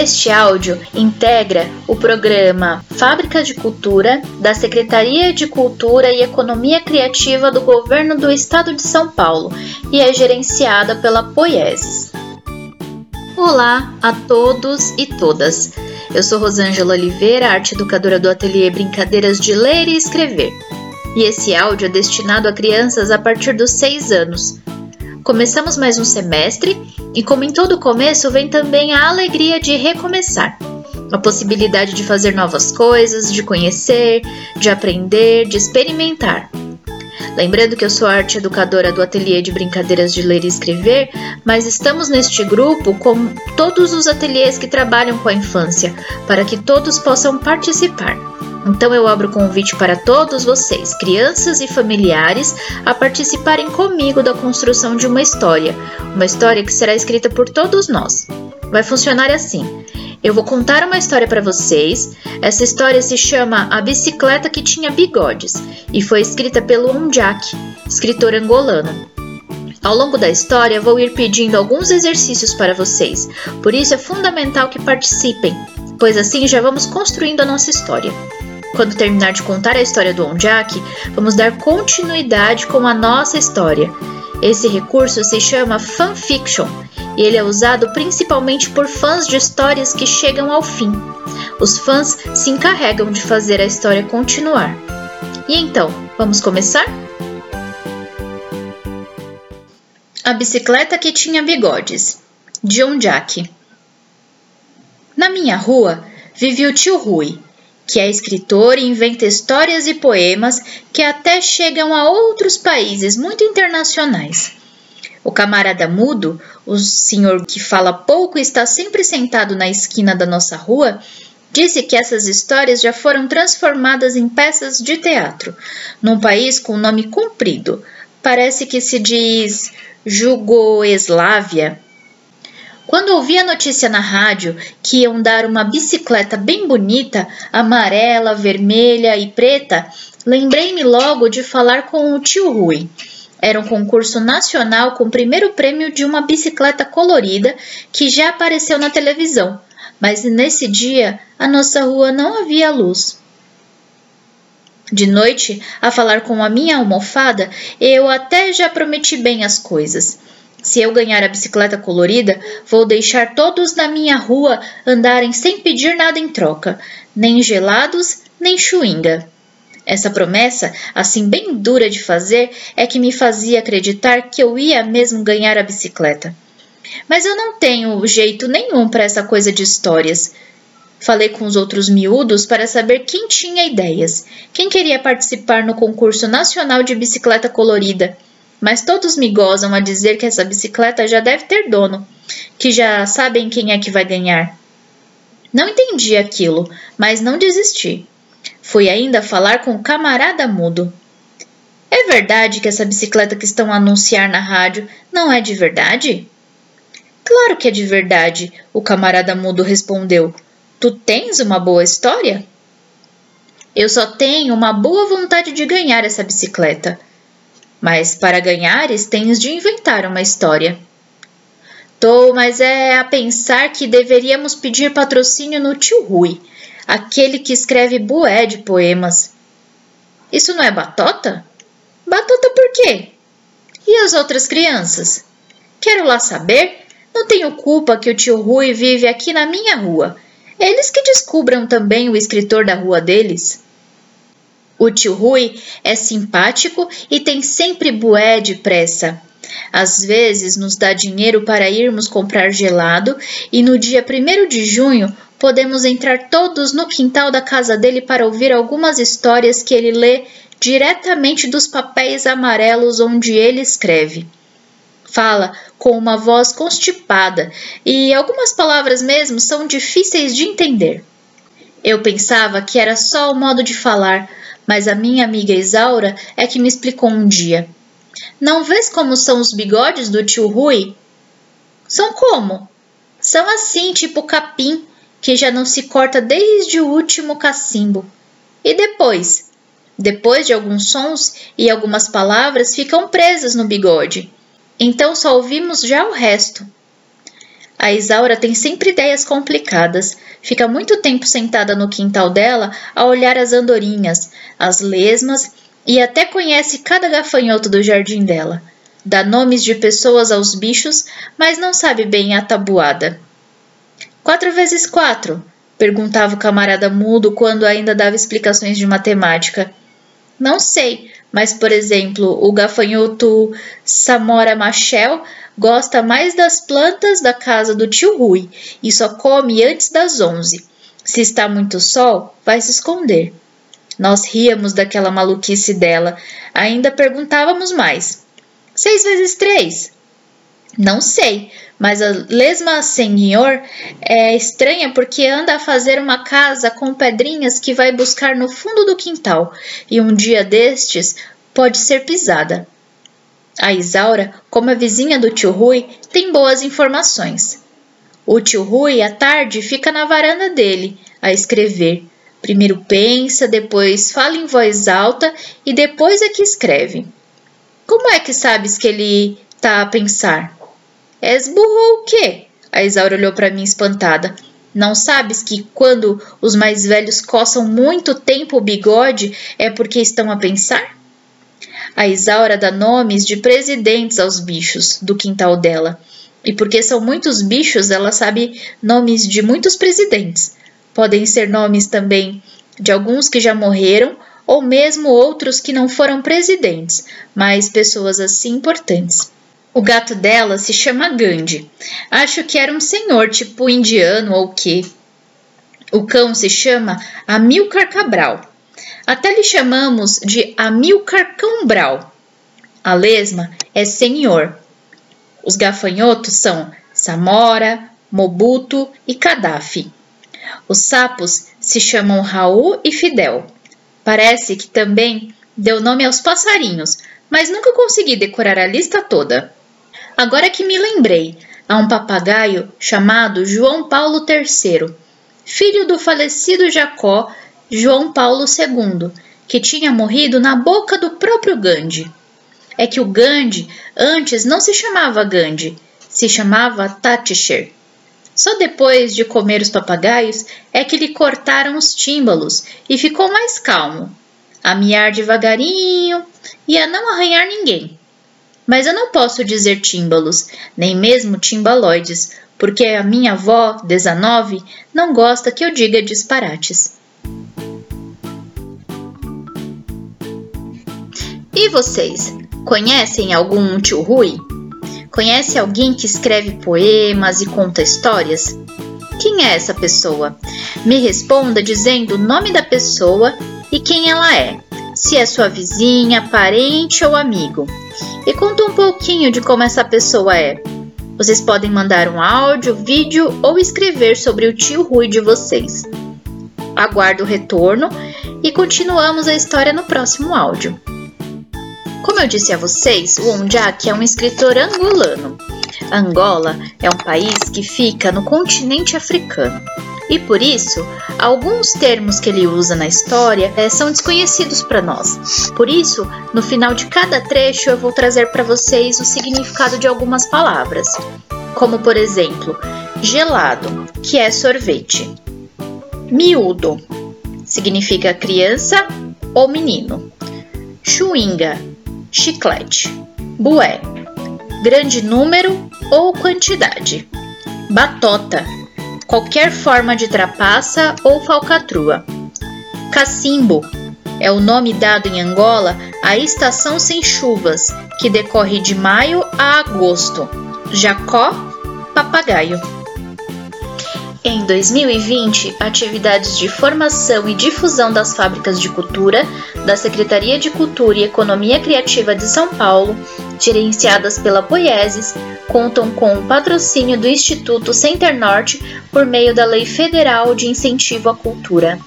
Este áudio integra o programa Fábrica de Cultura da Secretaria de Cultura e Economia Criativa do Governo do Estado de São Paulo e é gerenciada pela Poieses. Olá a todos e todas. Eu sou Rosângela Oliveira, arte educadora do ateliê Brincadeiras de Ler e Escrever. E esse áudio é destinado a crianças a partir dos 6 anos. Começamos mais um semestre e, como em todo começo, vem também a alegria de recomeçar. A possibilidade de fazer novas coisas, de conhecer, de aprender, de experimentar. Lembrando que eu sou arte educadora do Ateliê de Brincadeiras de Ler e Escrever, mas estamos neste grupo com todos os ateliês que trabalham com a infância, para que todos possam participar. Então eu abro o convite para todos vocês, crianças e familiares, a participarem comigo da construção de uma história, uma história que será escrita por todos nós. Vai funcionar assim: eu vou contar uma história para vocês. Essa história se chama A Bicicleta que Tinha Bigodes e foi escrita pelo Onjak, escritor angolano. Ao longo da história, vou ir pedindo alguns exercícios para vocês, por isso é fundamental que participem, pois assim já vamos construindo a nossa história. Quando terminar de contar a história do Onjak, vamos dar continuidade com a nossa história. Esse recurso se chama fanfiction e ele é usado principalmente por fãs de histórias que chegam ao fim. Os fãs se encarregam de fazer a história continuar. E então, vamos começar? A bicicleta que tinha bigodes, de Onjak. Na minha rua vivia o tio Rui, que é escritor e inventa histórias e poemas que até chegam a outros países muito internacionais. O camarada mudo, o senhor que fala pouco e está sempre sentado na esquina da nossa rua, disse que essas histórias já foram transformadas em peças de teatro, num país com nome comprido. Parece que se diz Jugoeslávia quando ouvi a notícia na rádio que iam dar uma bicicleta bem bonita, amarela, vermelha e preta, lembrei-me logo de falar com o tio Rui. Era um concurso nacional com o primeiro prêmio de uma bicicleta colorida que já apareceu na televisão, mas nesse dia a nossa rua não havia luz. De noite, a falar com a minha almofada, eu até já prometi bem as coisas. Se eu ganhar a bicicleta colorida, vou deixar todos na minha rua andarem sem pedir nada em troca, nem gelados, nem chuinga. Essa promessa, assim bem dura de fazer, é que me fazia acreditar que eu ia mesmo ganhar a bicicleta. Mas eu não tenho jeito nenhum para essa coisa de histórias. Falei com os outros miúdos para saber quem tinha ideias, quem queria participar no concurso nacional de bicicleta colorida mas todos me gozam a dizer que essa bicicleta já deve ter dono, que já sabem quem é que vai ganhar. Não entendi aquilo, mas não desisti. Fui ainda falar com o camarada mudo. É verdade que essa bicicleta que estão a anunciar na rádio não é de verdade? Claro que é de verdade, o camarada mudo respondeu. Tu tens uma boa história? Eu só tenho uma boa vontade de ganhar essa bicicleta. Mas para ganhares tens de inventar uma história. Tô, mas é a pensar que deveríamos pedir patrocínio no tio Rui, aquele que escreve bué de poemas. Isso não é batota? Batota por quê? E as outras crianças? Quero lá saber. Não tenho culpa que o tio Rui vive aqui na minha rua. Eles que descubram também o escritor da rua deles. O tio Rui é simpático e tem sempre bué de pressa. Às vezes nos dá dinheiro para irmos comprar gelado e no dia 1 de junho podemos entrar todos no quintal da casa dele para ouvir algumas histórias que ele lê diretamente dos papéis amarelos onde ele escreve. Fala com uma voz constipada e algumas palavras mesmo são difíceis de entender. Eu pensava que era só o modo de falar, mas a minha amiga Isaura é que me explicou um dia. Não vês como são os bigodes do tio Rui? São como? São assim, tipo capim, que já não se corta desde o último cacimbo. E depois? Depois de alguns sons e algumas palavras ficam presas no bigode. Então só ouvimos já o resto. A Isaura tem sempre ideias complicadas. Fica muito tempo sentada no quintal dela a olhar as andorinhas, as lesmas e até conhece cada gafanhoto do jardim dela. Dá nomes de pessoas aos bichos, mas não sabe bem a tabuada. Quatro vezes quatro? perguntava o camarada mudo quando ainda dava explicações de matemática. Não sei, mas, por exemplo, o gafanhoto Samora Machel gosta mais das plantas da casa do tio Rui e só come antes das onze. Se está muito sol, vai se esconder. Nós ríamos daquela maluquice dela, ainda perguntávamos mais. Seis vezes três? Não sei, mas a lesma senhor é estranha porque anda a fazer uma casa com pedrinhas que vai buscar no fundo do quintal e um dia destes pode ser pisada. A Isaura, como a vizinha do tio Rui, tem boas informações. O tio Rui, à tarde, fica na varanda dele, a escrever. Primeiro pensa, depois fala em voz alta e depois é que escreve. Como é que sabes que ele tá a pensar? És burro ou o quê? A Isaura olhou para mim espantada. Não sabes que quando os mais velhos coçam muito tempo o bigode é porque estão a pensar? A Isaura dá nomes de presidentes aos bichos do quintal dela. E porque são muitos bichos, ela sabe nomes de muitos presidentes. Podem ser nomes também de alguns que já morreram ou mesmo outros que não foram presidentes, mas pessoas assim importantes. O gato dela se chama Gandhi. Acho que era um senhor, tipo indiano ou quê. O cão se chama Amilcar Cabral. Até lhe chamamos de Amilcar Cambral. A lesma é senhor. Os gafanhotos são Samora, Mobuto e Gaddafi. Os sapos se chamam Raul e Fidel. Parece que também deu nome aos passarinhos, mas nunca consegui decorar a lista toda. Agora que me lembrei, há um papagaio chamado João Paulo III, filho do falecido Jacó João Paulo II, que tinha morrido na boca do próprio Gandhi. É que o Gandhi antes não se chamava Gandhi, se chamava Tatisher. Só depois de comer os papagaios é que lhe cortaram os tímbalos e ficou mais calmo, a miar devagarinho e a não arranhar ninguém. Mas eu não posso dizer tímbalos, nem mesmo timbaloides, porque a minha avó, 19, não gosta que eu diga disparates. E vocês, conhecem algum tio Rui? Conhece alguém que escreve poemas e conta histórias? Quem é essa pessoa? Me responda dizendo o nome da pessoa e quem ela é, se é sua vizinha, parente ou amigo e conta um pouquinho de como essa pessoa é. Vocês podem mandar um áudio, vídeo ou escrever sobre o tio Rui de vocês. Aguardo o retorno e continuamos a história no próximo áudio. Como eu disse a vocês, o Onjak é um escritor angolano. Angola é um país que fica no continente africano e por isso alguns termos que ele usa na história é, são desconhecidos para nós. Por isso, no final de cada trecho eu vou trazer para vocês o significado de algumas palavras, como por exemplo, gelado, que é sorvete. Miúdo significa criança ou menino. Chuinga, chiclete. Bué, grande número ou quantidade. Batota qualquer forma de trapaça ou falcatrua. Cacimbo é o nome dado em Angola à estação sem chuvas, que decorre de maio a agosto. Jacó, papagaio. Em 2020, atividades de formação e difusão das fábricas de cultura da Secretaria de Cultura e Economia Criativa de São Paulo, gerenciadas pela Poieses, contam com o patrocínio do Instituto Center Norte por meio da Lei Federal de Incentivo à Cultura.